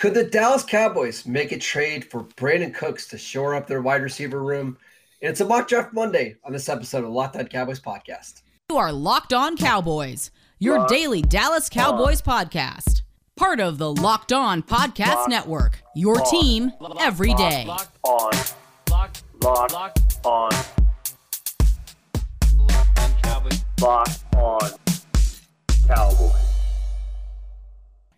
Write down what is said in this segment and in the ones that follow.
Could the Dallas Cowboys make a trade for Brandin Cooks to shore up their wide receiver room? And it's a mock draft Monday on this episode of the Locked On Cowboys podcast. You are Locked On Cowboys, your Locked daily Dallas Cowboys on. podcast. Part of the Locked On Podcast Locked Network. Your on. team every day. Locked on. Locked, Locked, Locked on. Locked on Cowboys. Locked on Cowboys.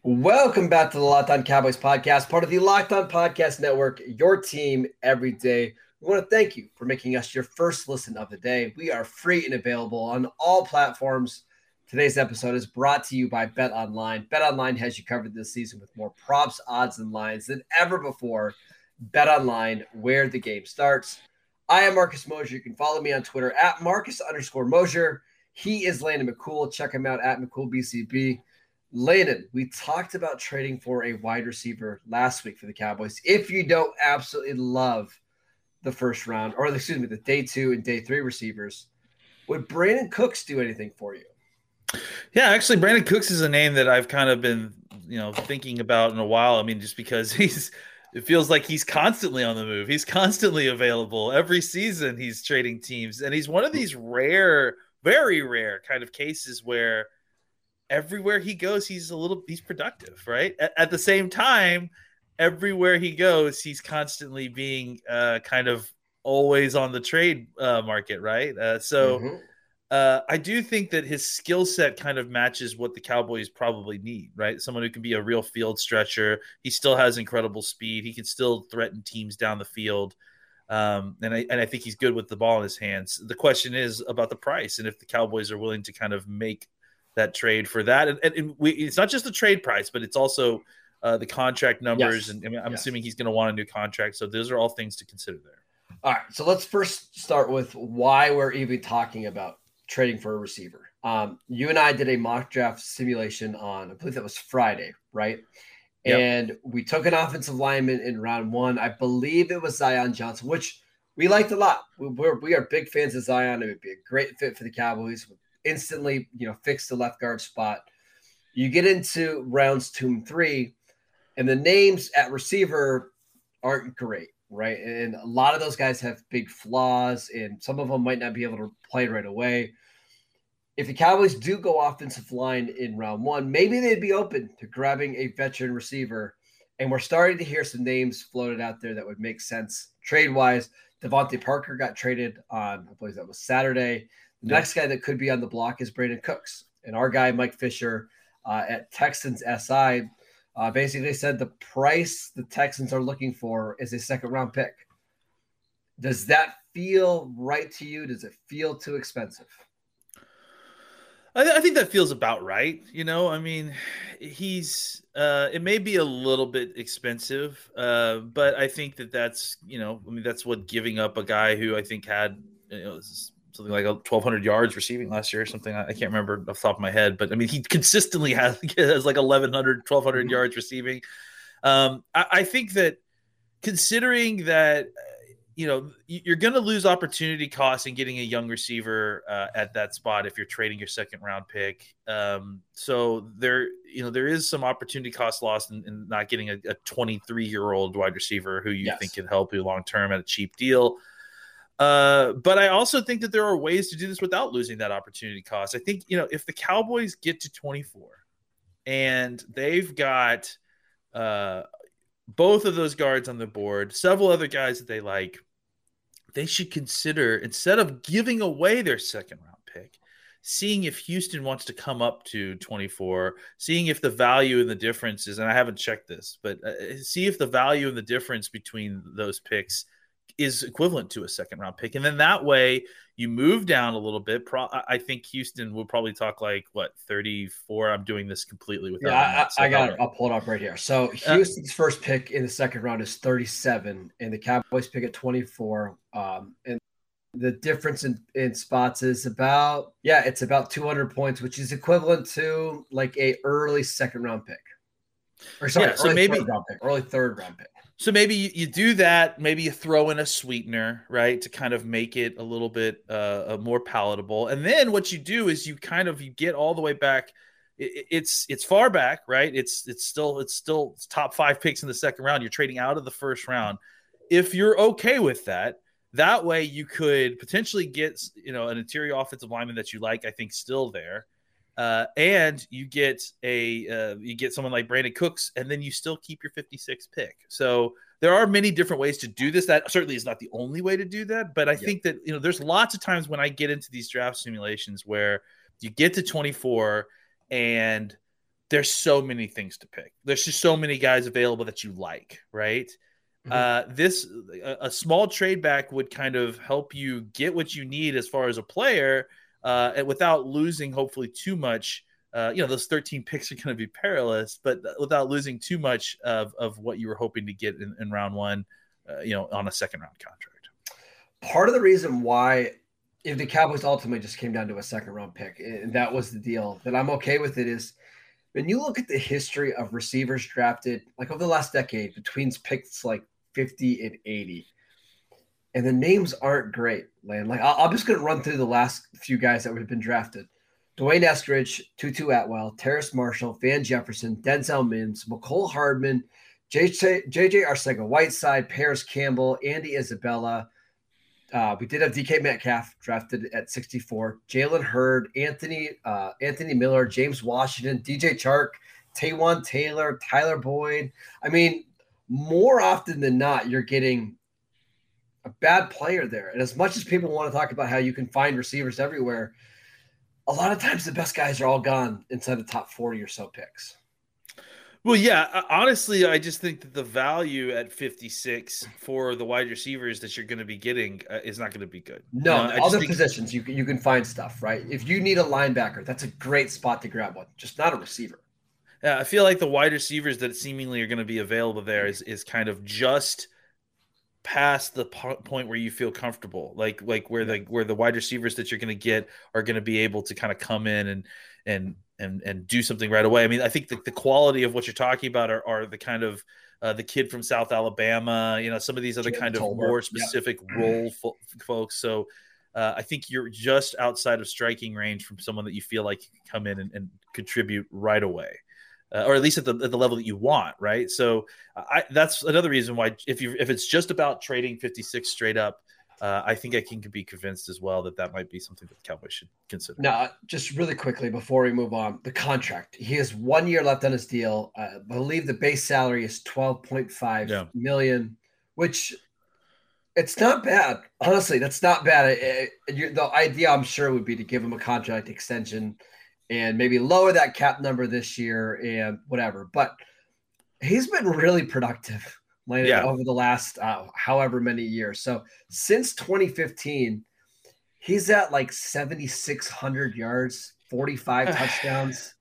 Welcome back to the Locked On Cowboys podcast, part of the Locked On Podcast Network, your team every day. We want to thank you for making us your first listen of the day. We are free and available on all platforms. Today's episode is brought to you by Bet Online. Bet Online has you covered this season with more props, odds, and lines than ever before. Bet Online, where the game starts. I am Marcus Mosher. You can follow me on Twitter at Marcus underscore Mosher. He is Landon McCool. Check him out at McCoolBCB. Landon, we talked about trading for a wide receiver last week for the Cowboys. If you don't absolutely love the first round, or excuse me, the day two and day three receivers, would Brandin Cooks do anything for you? Yeah, actually, Brandin Cooks is a name that I've kind of been, you know, thinking about in a while. I mean, just because he's, it feels like he's constantly on the move. He's constantly available every season. He's trading teams, and he's one of these rare, very rare kind of cases where everywhere he goes, he's a little he's productive, right? At, at the same time, everywhere he goes, he's constantly being uh, kind of always on the trade uh, market, right? Uh, so. Mm-hmm. Uh, I do think that his skill set kind of matches what the Cowboys probably need, right? Someone who can be a real field stretcher. He still has incredible speed. He can still threaten teams down the field. Um, and I and I think he's good with the ball in his hands. The question is about the price and if the Cowboys are willing to kind of make that trade for that. And, and we, it's not just the trade price, but it's also uh, the contract numbers. Yes. And I mean, I'm yes. assuming he's going to want a new contract. So those are all things to consider there. All right. So let's first start with why we're even talking about trading for a receiver. Um, you and I did a mock draft simulation on, I believe that was Friday, right? Yep. And we took an offensive lineman in round one. I believe it was Zion Johnson, which we liked a lot. We're, we are big fans of Zion. It would be a great fit for the Cowboys instantly, you know, fix the left guard spot. You get into rounds two and three, and the names at receiver aren't great, right? And a lot of those guys have big flaws, and some of them might not be able to play right away. If the Cowboys do go offensive line in round one, maybe they'd be open to grabbing a veteran receiver. And we're starting to hear some names floated out there that would make sense trade wise. DeVante Parker got traded on, I believe that was Saturday. The next guy that could be on the block is Brandin Cooks. And our guy, Mike Fisher uh, at Texans SI, uh, basically said the price the Texans are looking for is a second round pick. Does that feel right to you? Does it feel too expensive? I, I, think that feels about right. You know, I mean, he's uh, it may be a little bit expensive, uh, but I think that that's you know, I mean, that's what giving up a guy who I think had you know something like 1,200 yards receiving last year or something. I can't remember off the top of my head, but I mean, he consistently has, has like 1,100, 1,200 mm-hmm. yards receiving. Um, I, I, think that considering that, you know, you're going to lose opportunity costs in getting a young receiver uh, at that spot if you're trading your second round pick. Um, so there, you know, there is some opportunity cost lost in, in not getting a 23 year old wide receiver who you yes. think can help you long term at a cheap deal. Uh, but I also think that there are ways to do this without losing that opportunity cost. I think, you know, if the Cowboys get to 24 and they've got uh, both of those guards on the board, several other guys that they like, they should consider instead of giving away their second round pick, seeing if Houston wants to come up to 24, seeing if the value and the difference is, and I haven't checked this, but uh, see if the value and the difference between those picks is equivalent to a second round pick. And then that way you move down a little bit. Pro- I think Houston will probably talk like what 34. I'm doing this completely without. Yeah, I, I got it. I'll pull it up right here. So uh, Houston's uh, first pick in the second round is 37, and the Cowboys pick at 24. Um, and the difference in, in spots is about yeah, it's about 200 points, which is equivalent to like a early second round pick. Or sorry, yeah, so maybe round pick, early third round pick. So maybe you, you, do that. Maybe you throw in a sweetener, right, to kind of make it a little bit uh, more palatable. And then what you do is you kind of you get all the way back it, it's it's far back, right? It's it's still it's still top five picks in the second round. You're trading out of the first round. If you're okay with that, that way you could potentially get you know an interior offensive lineman that you like. I think still there. Uh, and you get a uh, you get someone like Brandin Cooks, and then you still keep your 56 pick. So there are many different ways to do this. That certainly is not the only way to do that, but I think that you know there's lots of times when I get into these draft simulations where you get to 24 and there's so many things to pick. There's just so many guys available that you like, right? Mm-hmm. Uh, this a, a, small trade back would kind of help you get what you need as far as a player, uh, and without losing hopefully too much. Uh, you know, those 13 picks are going to be perilous, but without losing too much of, of what you were hoping to get in, in round one, uh, you know, on a second round contract. Part of the reason why if the Cowboys ultimately just came down to a second round pick, and that was the deal, that I'm okay with it is when you look at the history of receivers drafted, like over the last decade, between picks like 50 and 80, and the names aren't great, Land. Like i am just going to run through the last few guys that have been drafted. D'Wayne Eskridge, Tutu Atwell, Terrace Marshall, Van Jefferson, Denzel Mims, Mecole Hardman, JJ, JJ Arcega Whiteside, Parris Campbell, Andy Isabella, uh, we did have DK Metcalf drafted at 64, Jalen Hurd, Anthony uh, Anthony Miller, James Washington, DJ Chark, Taywan Taylor, Tyler Boyd. I mean, more often than not, you're getting a bad player there. And as much as people want to talk about how you can find receivers everywhere, a lot of times the best guys are all gone inside the top 40 or so picks. Well, yeah. Honestly, I just think that the value at 56 for the wide receivers that you're going to be getting uh, is not going to be good. No, other think... positions you can, you can find stuff, right? If you need a linebacker, that's a great spot to grab one. Just not a receiver. Yeah, I feel like the wide receivers that seemingly are going to be available there is is kind of just past the point where you feel comfortable, like like where the where the wide receivers that you're going to get are going to be able to kind of come in and and and and do something right away. I mean, I think the, the quality of what you're talking about are, are the kind of uh, the kid from South Alabama, you know, some of these other kind of more specific yeah. role fo- folks. So uh, I think you're just outside of striking range from someone that you feel like you can come in and, and contribute right away. Uh, or at least at the, at the level that you want, right? So I, that's another reason why if you if it's just about trading 56 straight up, uh, I think I can be convinced as well that that might be something that the Cowboys should consider. Now, just really quickly before we move on, the contract. He has one year left on his deal. I believe the base salary is twelve point five yeah. million, which it's not bad. Honestly, that's not bad. It, it, the idea, I'm sure, would be to give him a contract extension and maybe lower that cap number this year and whatever. But he's been really productive yeah. over the last uh, however many years. So since 2015, he's at like 7,600 yards, 45 touchdowns.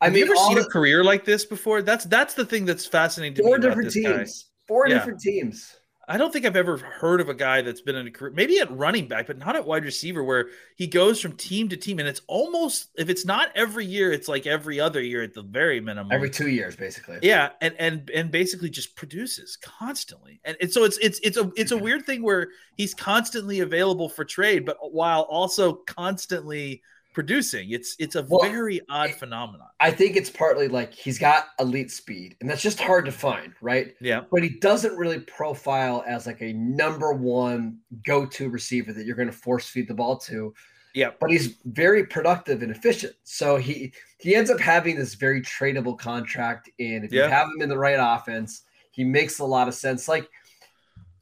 I Have mean, you ever seen the, a career like this before? That's that's the thing that's fascinating. to four different teams. Four yeah. different teams. I don't think I've ever heard of a guy that's been in a career, maybe at running back, but not at wide receiver, where he goes from team to team, and it's almost if it's not every year, it's like every other year at the very minimum. Every two years, basically. Yeah, and and and basically just produces constantly, and, and so it's it's it's a it's a weird thing where he's constantly available for trade, but while also constantly producing. It's it's a well, very odd phenomenon. I think it's partly like he's got elite speed, and that's just hard to find, right? Yeah. But he doesn't really profile as like a number one go-to receiver that you're going to force feed the ball to. Yeah. But he's very productive and efficient. So he he ends up having this very tradable contract. And if yeah. you have him in the right offense, he makes a lot of sense. Like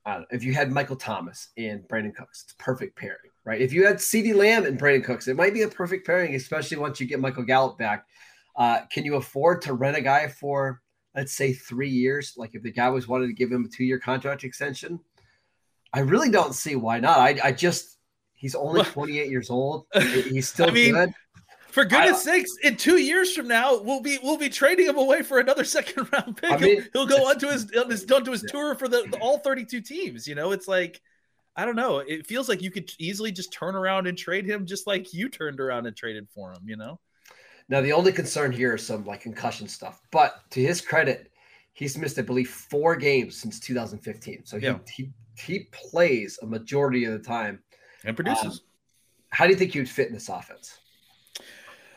uh, if you had Michael Thomas and Brandin Cooks, it's perfect pairing right? If you had CeeDee Lamb and Brandin Cooks, it might be a perfect pairing, especially once you get Michael Gallup back. Uh, can you afford to rent a guy for, let's say, three years? Like if the guy was wanted to give him a two year contract extension, I really don't see why not. I, I just, he's only 28 years old. He's still I mean, good. For goodness sakes, in two years from now, we'll be we'll be trading him away for another second round pick. I mean, he'll, he'll go onto his on his, onto his tour for the, the all 32 teams. You know, it's like I don't know. It feels like you could easily just turn around and trade him just like you turned around and traded for him, you know? Now, the only concern here is some like concussion stuff. But to his credit, he's missed, I believe, four games since 2015. So he, yeah. he, he plays a majority of the time and produces. Um, how do you think you'd fit in this offense?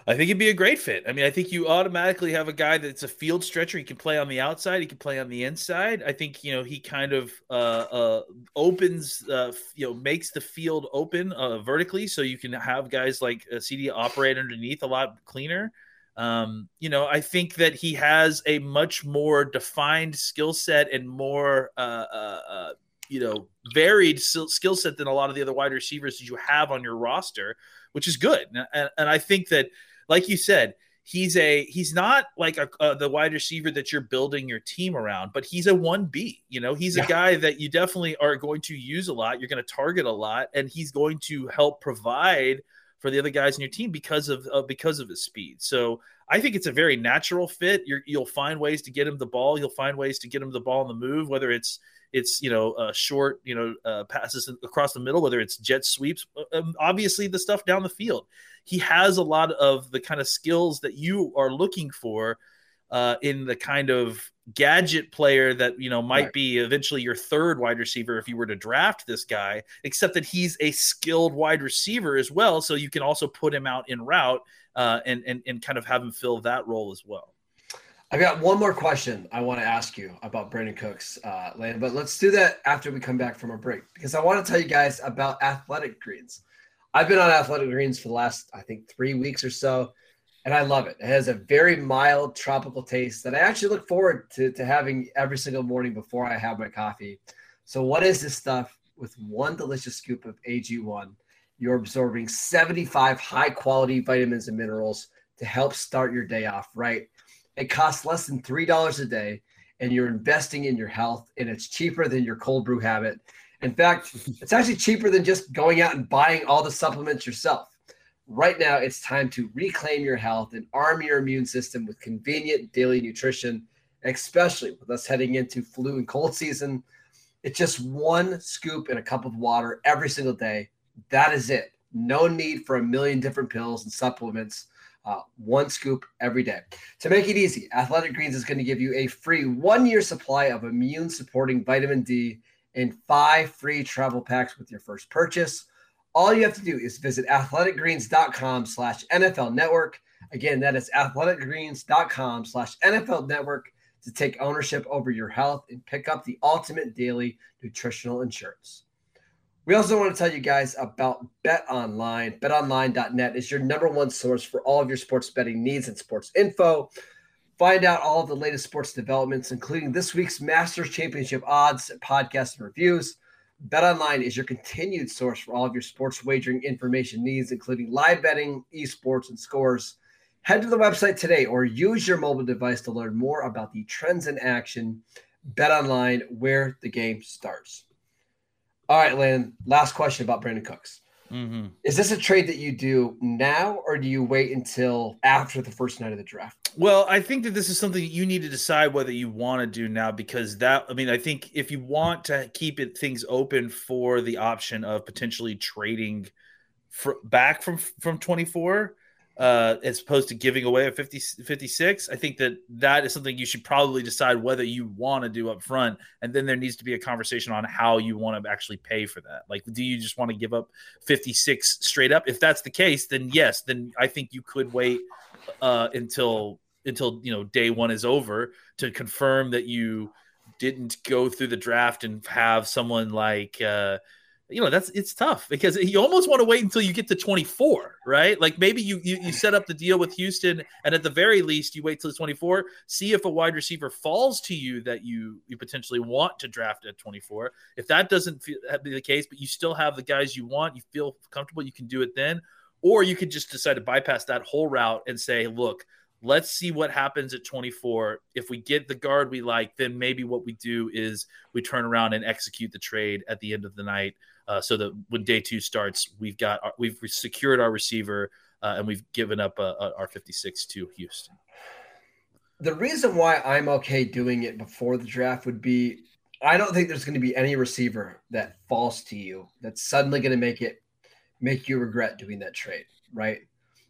I think it'd be a great fit. I mean, I think you automatically have a guy that's a field stretcher. He can play on the outside. He can play on the inside. I think you know he kind of uh, uh, opens, uh, you know, makes the field open uh, vertically, so you can have guys like uh, CeeDee operate underneath a lot cleaner. Um, you know, I think that he has a much more defined skill set and more, uh, uh, uh, you know, varied skill set than a lot of the other wide receivers that you have on your roster, which is good. And, and I think that like you said, he's a he's not like a, uh, the wide receiver that you're building your team around, but he's a one B. You know, he's yeah. a guy that you definitely are going to use a lot. You're going to target a lot, and he's going to help provide for the other guys in your team because of uh, because of his speed. So I think it's a very natural fit. you will find ways to get him the ball. You'll find ways to get him the ball on the move, whether it's it's you know uh, short you know uh, passes across the middle, whether it's jet sweeps. Uh, um, obviously, the stuff down the field. He has a lot of the kind of skills that you are looking for uh, in the kind of gadget player that you know might right. be eventually your third wide receiver if you were to draft this guy. Except that he's a skilled wide receiver as well, so you can also put him out in route uh, and and and kind of have him fill that role as well. I've got one more question I want to ask you about Brandin Cooks, uh, Lane, but let's do that after we come back from a break because I want to tell you guys about Athletic Greens. I've been on Athletic Greens for the last, I think, three weeks or so, and I love it. It has a very mild tropical taste that I actually look forward to, to having every single morning before I have my coffee. So, what is this stuff? With one delicious scoop of AG1, you're absorbing 75 high quality vitamins and minerals to help start your day off right. It costs less than $3 a day, and you're investing in your health, and it's cheaper than your cold brew habit. In fact, it's actually cheaper than just going out and buying all the supplements yourself. Right now, it's time to reclaim your health and arm your immune system with convenient daily nutrition, especially with us heading into flu and cold season. It's just one scoop in a cup of water every single day. That is it. No need for a million different pills and supplements uh, one scoop every day. To make it easy, Athletic Greens is going to give you a free one year supply of immune supporting vitamin D and five free travel packs with your first purchase. All you have to do is visit athleticgreens.com slash NFL network. Again, that is athleticgreens.com slash NFL network to take ownership over your health and pick up the ultimate daily nutritional insurance. We also want to tell you guys about Bet Online. BetOnline.net is your number one source for all of your sports betting needs and sports info. Find out all of the latest sports developments, including this week's Masters Championship odds, podcasts, and reviews. BetOnline is your continued source for all of your sports wagering information needs, including live betting, esports, and scores. Head to the website today or use your mobile device to learn more about the trends in action. BetOnline, where the game starts. All right, Landon. Last question about Brandin Cooks. Mm-hmm. Is this a trade that you do now, or do you wait until after the first night of the draft? Well, I think that this is something you need to decide whether you want to do now because that. I mean, I think if you want to keep it things open for the option of potentially trading for, back from from twenty four, uh, as opposed to giving away a 50, 56. I think that that is something you should probably decide whether you want to do up front. And then there needs to be a conversation on how you want to actually pay for that. Like, do you just want to give up 56 straight up? If that's the case, then yes, then I think you could wait uh, until until you know day one is over to confirm that you didn't go through the draft and have someone like uh, you know that's it's tough because you almost want to wait until you get to 24 right? Like maybe you, you you set up the deal with houston and at the very least you wait till 24 see if a wide receiver falls to you that you you potentially want to draft at 24 if that doesn't feel, be the case but you still have the guys you want you feel comfortable you can do it then. Or you could just decide to bypass that whole route and say look let's see what happens at 24 if we get the guard we like then maybe what we do is we turn around and execute the trade at the end of the night uh, so that when day two starts, we've got our, we've secured our receiver uh, and we've given up our 56 to Houston. The reason why I'm okay doing it before the draft would be I don't think there's going to be any receiver that falls to you that's suddenly going to make it make you regret doing that trade, right?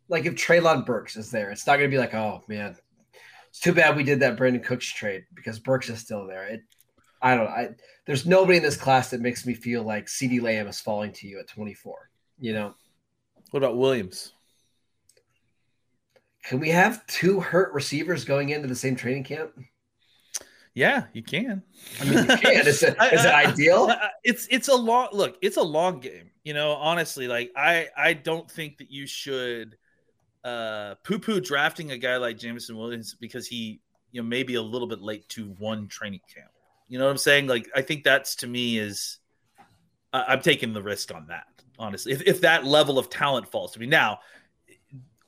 Like if Treylon Burks is there, it's not going to be like, oh man, it's too bad we did that Brandin Cooks trade because Burks is still there. It I don't know. I, there's nobody in this class that makes me feel like CeeDee Lamb is falling to you at 24. You know. What about Williams? can we have two hurt receivers going into the same training camp? Yeah, you can. I mean, you can. Is it, is it ideal? It's it's a long look. It's a long game. You know, honestly, like I I don't think that you should uh poo poo drafting a guy like Jameson Williams because he you know maybe a little bit late to one training camp. You know what I'm saying? Like I think that's to me is I, am taking the risk on that. Honestly, if if that level of talent falls to me now,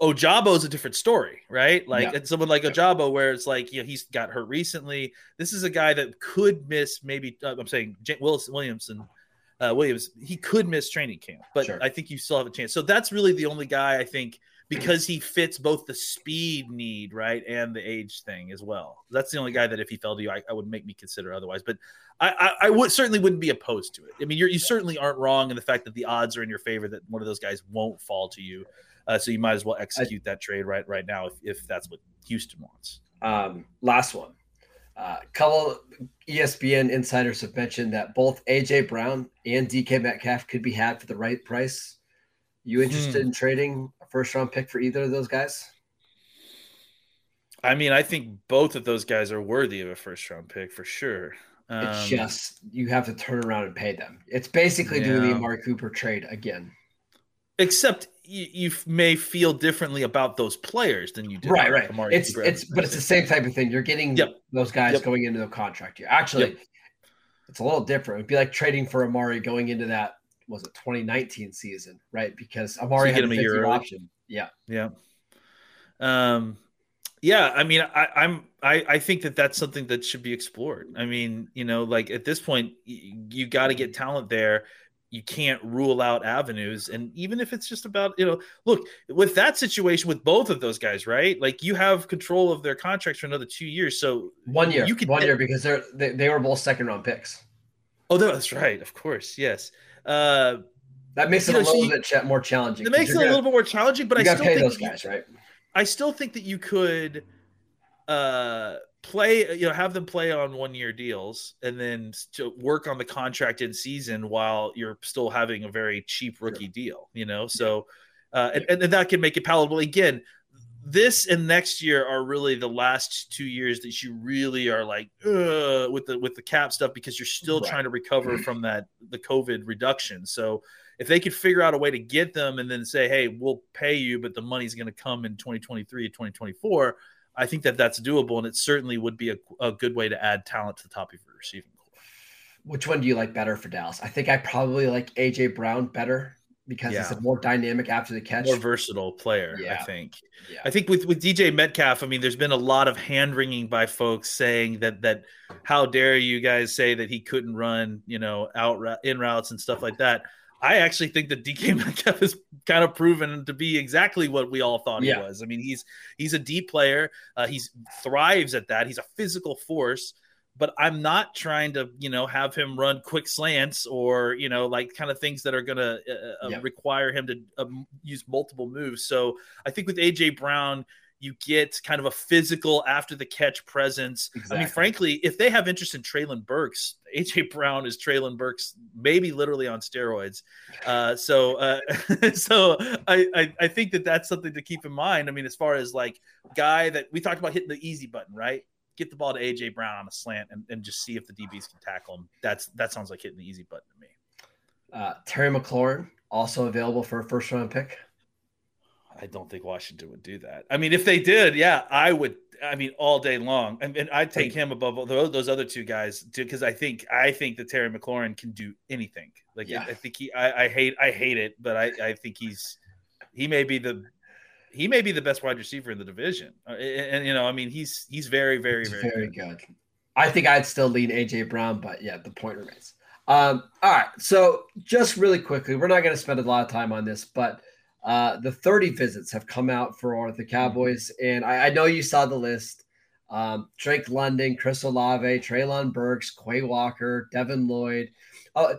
Ojabo is a different story, right? Like yeah. someone like Ojabo, where it's like you know he's got hurt recently. This is a guy that could miss maybe. Uh, I'm saying J- Wilson Williamson. Uh, Williams, he could miss training camp, but sure. I think you still have a chance. So that's really the only guy I think because he fits both the speed need, right, and the age thing as well. That's the only guy that if he fell to you, I, I would make me consider otherwise. But I, I, I, would certainly wouldn't be opposed to it. I mean, you certainly aren't wrong in the fact that the odds are in your favor that one of those guys won't fall to you. Uh, so you might as well execute that trade right right now if, if that's what Houston wants. Um, last one. Uh, couple ESPN insiders have mentioned that both AJ Brown and DK Metcalf could be had for the right price. You interested hmm. in trading first round pick for either of those guys? I mean, I think both of those guys are worthy of a first round pick for sure. Um, it's just you have to turn around and pay them. It's basically yeah. doing the Amari Cooper trade again. Except you, you, may feel differently about those players than you do. Right, right. Amari it's Cooper it's but it's the same type of thing. You're getting yep. those guys yep. going into the contract year. Actually, yep. it's a little different. It'd be like trading for Amari going into that was it 2019 season, right? Because Amari so had a year option. Yeah. Yeah. Um, yeah. I mean, I, I'm, I, I think that that's something that should be explored. I mean, you know, like at this point, you, you got to get talent there. You can't rule out avenues. And even if it's just about, you know, look, with that situation with both of those guys, right? Like you have control of their contracts for another two years. So one year, you could one year because they're, they, they were both second round picks. Oh, that's right. Of course. Yes. Uh, that makes it know, a little so bit more challenging. It makes it gonna, a little bit more challenging, but I still pay think those guys, you, right? I still think that you could uh, play, you know, have them play on one year deals and then to work on the contract in season while you're still having a very cheap rookie sure. deal, you know? So, uh, and, and that can make it palatable. Again, this and next year are really the last two years that you really are like with the with the cap stuff because you're still right. trying to recover mm-hmm. from that the COVID reduction. So if they could figure out a way to get them and then say, hey, we'll pay you, but the money's going to come in 2023 2024, I think that that's doable, and it certainly would be a, a good way to add talent to the top of your receiving corps. Which one do you like better for Dallas? I think I probably like AJ Brown better because yeah. he's a more dynamic after the catch, more versatile player. Yeah. I think. Yeah. I think with with DK Metcalf, I mean, there's been a lot of hand wringing by folks saying that that how dare you guys say that he couldn't run, you know, out in routes and stuff like that. I actually think that DK Metcalf has kind of proven to be exactly what we all thought yeah. he was. I mean, he's he's a deep player. Uh, he's thrives at that. He's a physical force but I'm not trying to, you know, have him run quick slants or, you know, like kind of things that are going to uh, uh yeah. require him to uh, use multiple moves. So I think with AJ Brown, you get kind of a physical after the catch presence. Exactly. I mean, frankly, if they have interest in Treylon Burks, AJ Brown is Treylon Burks, maybe literally on steroids. Uh, so, uh, so I, I, I think that that's something to keep in mind. I mean, as far as like guy that we talked about hitting the easy button, right? Get the ball to AJ Brown on a slant and, and just see if the DBs can tackle him. That's that sounds like hitting the easy button to me. Uh, Terry McLaurin also available for a first round pick. I don't think Washington would do that. I mean, if they did, yeah, I would. I mean, all day long, and, and I'd take him above those other two guys because I think I think that Terry McLaurin can do anything. Like yeah. I think he, I, I hate, I hate it, but I, I think he's he may be the he may be the best wide receiver in the division. Uh, and, and, you know, I mean, he's he's very, very, very, very good. good. I think I'd still lean AJ Brown, but yeah, the point remains. Um, all right, so just really quickly, we're not going to spend a lot of time on this, but uh, the 30 visits have come out for the Cowboys, and I, I know you saw the list. Um, Drake London, Chris Olave, Treylon Burks, Quay Walker, Devin Lloyd. Uh,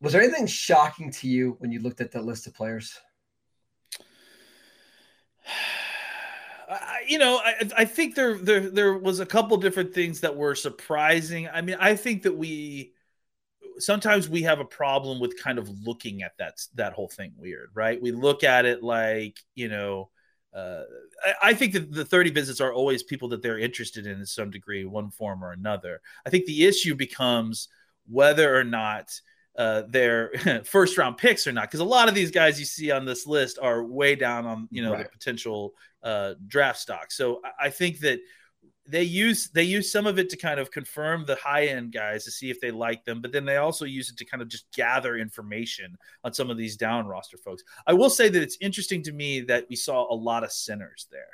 was there anything shocking to you when you looked at the list of players? You know, I, I think there, there there was a couple different things that were surprising. I mean, I think that we sometimes we have a problem with kind of looking at that that whole thing weird, right? We look at it like you know, uh, I, I think that the 30 visits are always people that they're interested in in some degree, one form or another. I think the issue becomes whether or not uh, their first round picks or not, because a lot of these guys you see on this list are way down on you know Right. the potential uh, draft stock. So I, I think that they use they use some of it to kind of confirm the high end guys to see if they like them, but then they also use it to kind of just gather information on some of these down roster folks. I will say that it's interesting to me that we saw a lot of centers there.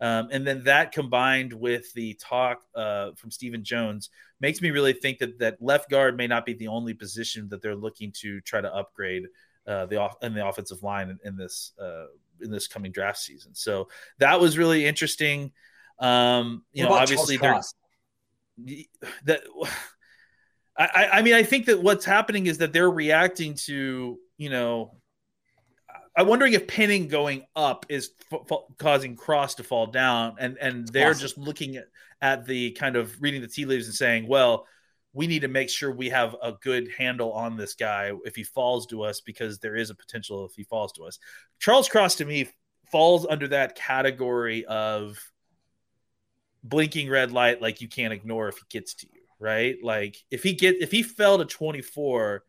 Um, and then that combined with the talk uh, from Stephen Jones makes me really think that that left guard may not be the only position that they're looking to try to upgrade uh, the off in the offensive line in, in this uh, in this coming draft season. So that was really interesting. Um, you What know, obviously Charles they're Cross? that I- I mean I think that what's happening is that they're reacting to you know I'm wondering if Penning going up is f- f- causing Cross to fall down, and and they're Possible. just looking at, at the kind of reading the tea leaves and saying, well, we need to make sure we have a good handle on this guy if he falls to us because there is a potential if he falls to us. Charles Cross to me falls under that category of blinking red light like you can't ignore if he gets to you, right? Like if he get if he fell to 24,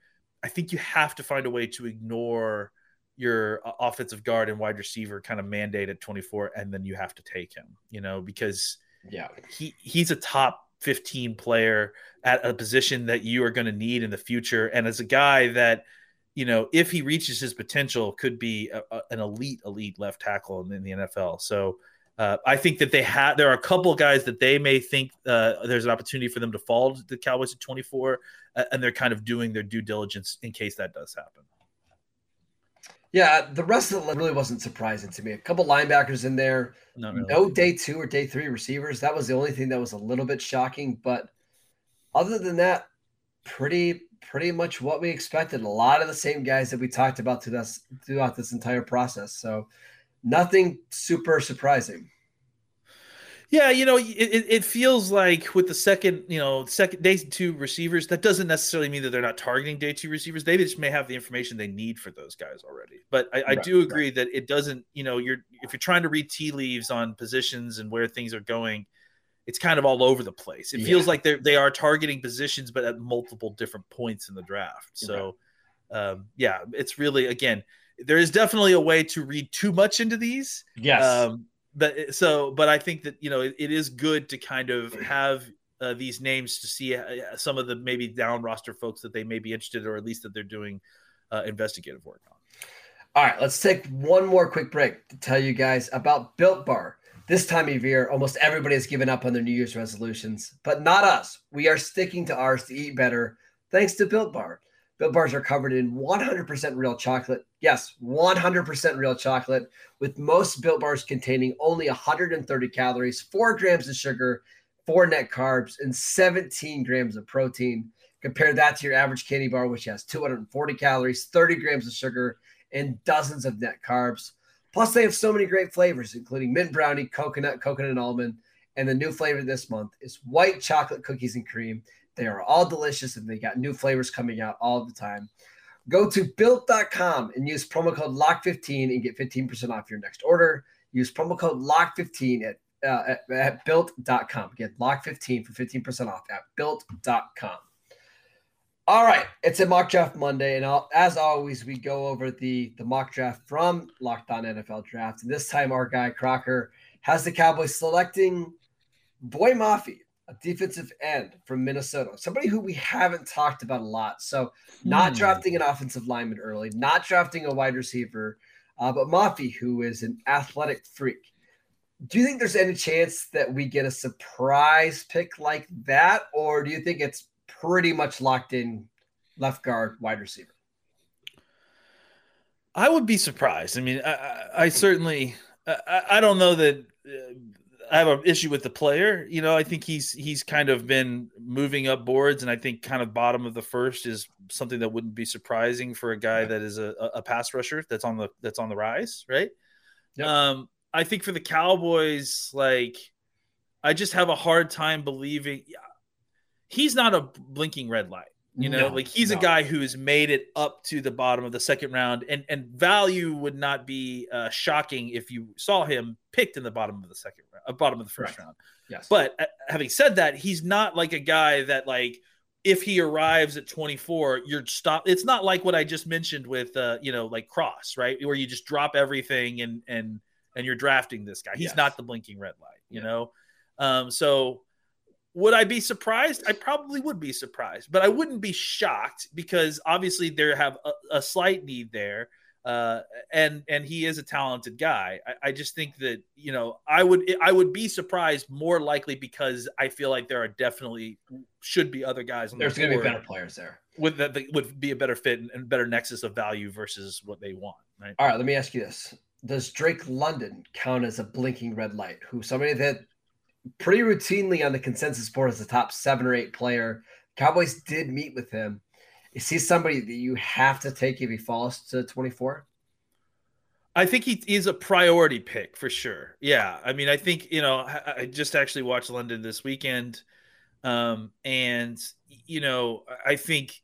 I think you have to find a way to ignore your uh, offensive guard and wide receiver kind of mandate at 24 and then you have to take him, you know, because Yeah. he he's a top 15 player at a position that you are going to need in the future. And as a guy that you know if he reaches his potential could be a, a- an elite elite left tackle in, the NFL so uh, I think that they have there are a couple guys that they may think uh, there's an opportunity for them to fall to the Cowboys at 24 uh, and they're kind of doing their due diligence in case that does happen Yeah, the rest of it really wasn't surprising to me. A couple linebackers in there, really. no day two or day three receivers. That was the only thing that was a little bit shocking. But other than that, pretty pretty much what we expected. A lot of the same guys that we talked about to this throughout this entire process. So nothing super surprising. Yeah, you know, it, it feels like with the second, you know, second day two receivers, that doesn't necessarily mean that they're not targeting day two receivers. They just may have the information they need for those guys already. But I, I Right, do agree that it doesn't, you know, you're if you're trying to read tea leaves on positions and where things are going, it's kind of all over the place. It feels like they're they are targeting positions, but at multiple different points in the draft. So, um, yeah, it's really again, there is definitely a way to read too much into these. Yes. Um, but so, but I think that you know it, it is good to kind of have uh, these names to see uh, some of the maybe down roster folks that they may be interested, or at least that they're doing uh, investigative work on. All right, let's take one more quick break to tell you guys about Built Bar. This time of year, almost everybody has given up on their New Year's resolutions, but not us. We are sticking to ours to eat better thanks to Built Bar. Built Bars are covered in 100% real chocolate. Yes, 100% real chocolate, with most Built Bars containing only 130 calories, 4 grams of sugar, 4 net carbs, and 17 grams of protein. Compare that to your average candy bar, which has 240 calories, 30 grams of sugar, and dozens of net carbs. Plus, they have so many great flavors, including mint brownie, coconut, coconut and almond. And the new flavor this month is white chocolate cookies and cream. They are all delicious and they got new flavors coming out all the time. Go to built.com and use promo code LOCK15 and get 15% off your next order. Use promo code LOCK15 at, uh, at, at built.com. Get LOCK15 for 15% off at built.com. All right, it's a mock draft Monday, and I'll, as always, we go over the the mock draft from Locked On NFL Draft. And this time, our guy Crocker has the Cowboys selecting Boye Mafe, a defensive end from Minnesota, somebody who we haven't talked about a lot. So, not Hmm. drafting an offensive lineman early, not drafting a wide receiver, uh, but Mafe, who is an athletic freak. Do you think there's any chance that we get a surprise pick like that, or do you think it's pretty much locked in left guard, wide receiver? I would be surprised. I mean, I, I, I certainly, I, I don't know that uh, I have an issue with the player. You know, I think he's he's kind of been moving up boards, and I think kind of bottom of the first is something that wouldn't be surprising for a guy that is a, a pass rusher that's on the that's on the rise, right? Yep. Um, I think for the Cowboys, like, I just have a hard time believing he's not a blinking red light. You know, No, like he's a no. guy who's made it up to the bottom of the second round, and and value would not be uh, shocking if you saw him picked in the bottom of the second round, uh, bottom of the first Right. round. Yes. But uh, having said that, he's not like a guy that like if he arrives at 24, you're stop. It's not like what I just mentioned with uh, you know, like Cross, right? Where you just drop everything and and and you're drafting this guy. He's Yes. not the blinking red light, you Yeah. know. Um, so would I be surprised? I probably would be surprised, but I wouldn't be shocked because obviously there have a, a slight need there. Uh, and and he is a talented guy. I, I just think that you know I would I would be surprised more likely because I feel like there are definitely should be other guys on There's the going to be better players there. with that would be a better fit and, and better nexus of value versus what they want. Right? All right, let me ask you this: Does Drake London count as a blinking red light? Who somebody that pretty routinely on the consensus board as a top seven or eight player? Cowboys did meet with him. Is he somebody that you have to take if he falls to 24? I think he is a priority pick for sure. Yeah, I mean, I think you know, I, just actually watched London this weekend, um, and you know, I think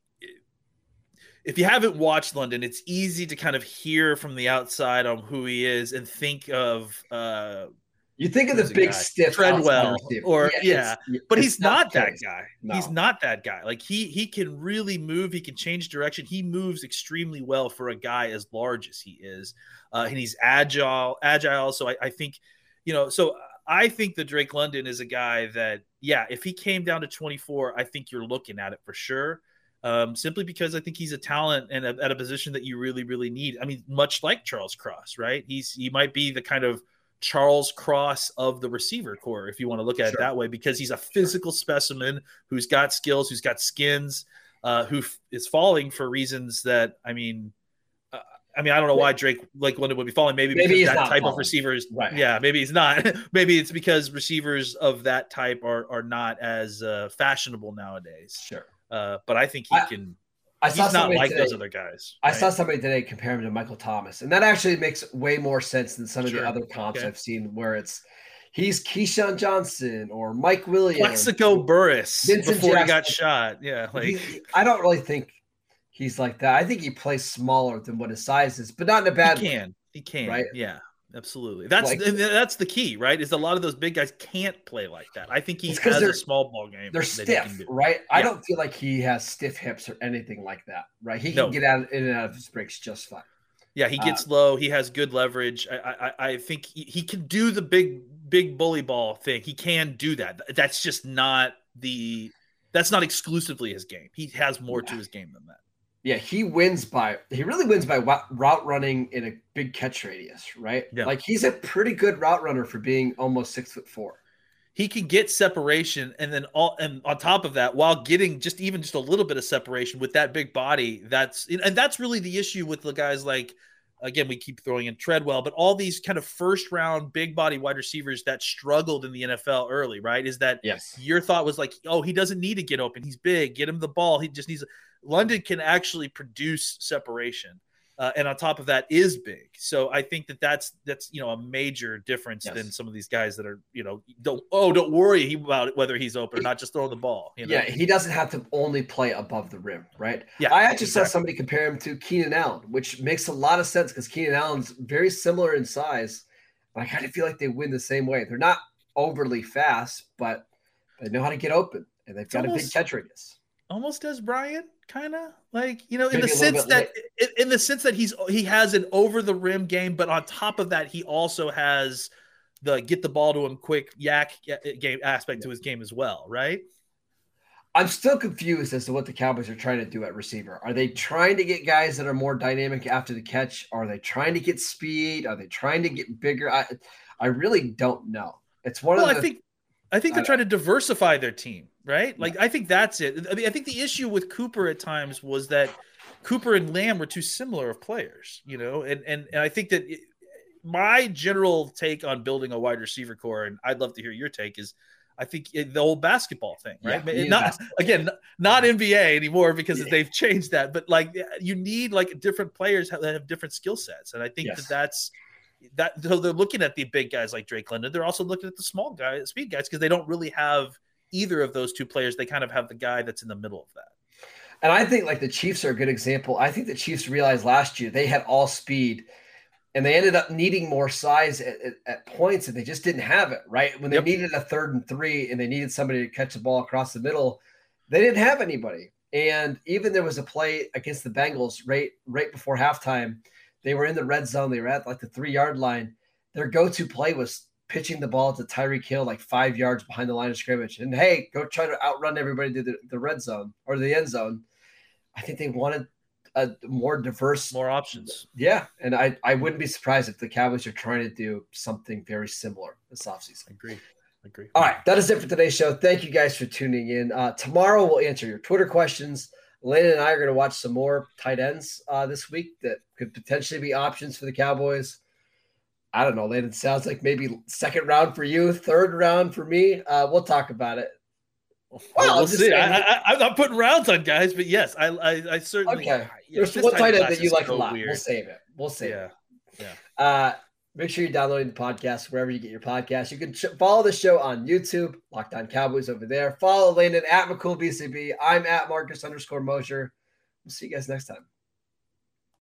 if you haven't watched London, it's easy to kind of hear from the outside on who he is and think of, uh, You think of the big guy? stiff Treadwell, outside or- it's- yeah, but he's not, the that guy. No. He's not that guy. Like he he can really move. He can change direction. He moves extremely well for a guy as large as he is, uh, and he's agile. Agile. So I, I think, you know, so I think that Drake London is a guy that, yeah, if he came down to 24, I think you're looking at it for sure. Um, simply because I think he's a talent and a, at a position that you really, really need. I mean, much like Charles Cross, right? He's he might be the kind of Charles Cross of the receiver corps, if you want to look at it that way, because he's a physical specimen who's got skills, who's got skins, uh, who f- is falling for reasons that I mean, uh, I mean, I don't know why Drake like London would be falling. Maybe, Maybe because that type of falling. receivers, Right. yeah, maybe he's not. maybe it's because receivers of that type are are not as uh, fashionable nowadays. Sure. Uh, but I think he I- can. I He's saw not somebody like today, those other guys. I saw somebody today compare him to Michael Thomas, and that actually makes way more sense than some of Sure. the other comps Okay. I've seen where it's he's Keyshawn Johnson or Mike Williams. Plaxico Burress Vincent before he got shot. Yeah, like He- I don't really think he's like that. I think he plays smaller than what his size is, but not in a bad he way. can. He can. Right? Yeah. Absolutely. That's Like- that's the key, right? Is a lot of those big guys can't play like that. I think he has they're- a small ball game. They're that he can stiff, right? I Yeah. don't feel like he has stiff hips or anything like that, right? He can No. get out in and out of his breaks just fine. Yeah, he Uh, gets low. He has good leverage. I I, I think he, he can do the big big bully ball thing. He can do that. That's just not the. That's not exclusively his game. He has more to his game than that. Yeah, he wins by he really wins by route running in a big catch radius, right? Yeah. Like he's a pretty good route runner for being almost six foot four. he can get separation and then all and on top of that while getting just even just a little bit of separation with that big body that's and that's really the issue with the guys like again we keep throwing in treadwell but all these kind of first round big body wide receivers that struggled in the nfl early right? Is that Yes. your thought was like oh he doesn't need to get open. He's big. Get him the ball. He just needs london can actually produce separation uh, and on top of that is big so i think that that's that's you know a major difference Yes. than some of these guys that are you know don't oh don't worry about whether he's open or not just throw the ball you know? Yeah, he doesn't have to only play above the rim, right? Yeah, I actually saw somebody compare him to Keenan Allen, which makes a lot of sense because Keenan Allen's very similar in size. I kind of feel like they win the same way. They're not overly fast, but they know how to get open and they've got a big almost- catch radius. Almost as Brian, kind of like you know, in Maybe the sense that in, in the sense that he's he has an over the rim game, but on top of that, he also has the get the ball to him quick YAC uh, game aspect to his game as well, right? I'm still confused as to what the Cowboys are trying to do at receiver. Are they trying to get guys that are more dynamic after the catch? Are they trying to get speed? Are they trying to get bigger? I, I really don't know. It's one Well, of I the think I think they're trying to diversify their team, right? Like I think that's it. I mean, I think the issue with Cooper at times was that Cooper and Lamb were too similar of players, you know, and and and I think that it, my general take on building a wide receiver corps, and I'd love to hear your take, is I think it- the old basketball thing, right? Yeah, not basketball. again, not NBA anymore because Yeah. they've changed that, but like you need like different players that have different skill sets, and I think Yes. that that's that so they're looking at the big guys like Drake London. They're also looking at the small guys, speed guys, because they don't really have either of those two players. They kind of have the guy that's in the middle of that. And I think like the Chiefs are a good example. I think the Chiefs realized last year they had all speed and they ended up needing more size at, at, at points and they just didn't have it, right? When they yep. needed a third and three and they needed somebody to catch the ball across the middle, they didn't have anybody. And even there was a play against the Bengals right right before halftime. They were in the red zone. They were at like the three yard line. Their go to play was pitching the ball to Tyreek Hill like five yards behind the line of scrimmage. And hey, go try to outrun everybody to the, the red zone or the end zone. I think they wanted a more diverse, more options. Yeah, and I I wouldn't be surprised if the Cowboys are trying to do something very similar this offseason. I agree. I agree. All right, that is it for today's show. Thank you guys for tuning in. Uh, tomorrow we'll answer your Twitter questions. Landon and I are going to watch some more tight ends uh, this week that could potentially be options for the Cowboys. I don't know, Landon. Sounds like maybe second round for you, third round for me. Uh, we'll talk about it. Well, we'll see. I, am not putting rounds on guys, but yes, I, I, I certainly. Okay. Yeah, There's one tight end that you like a lot. Weird. We'll save it. We'll save yeah. it. Yeah. Uh, make sure you're downloading the podcast wherever you get your podcast. You can follow the show on YouTube, Locked On Cowboys over there. Follow Landon at McCoolBCB. I'm at Marcus underscore Mosher. We'll see you guys next time.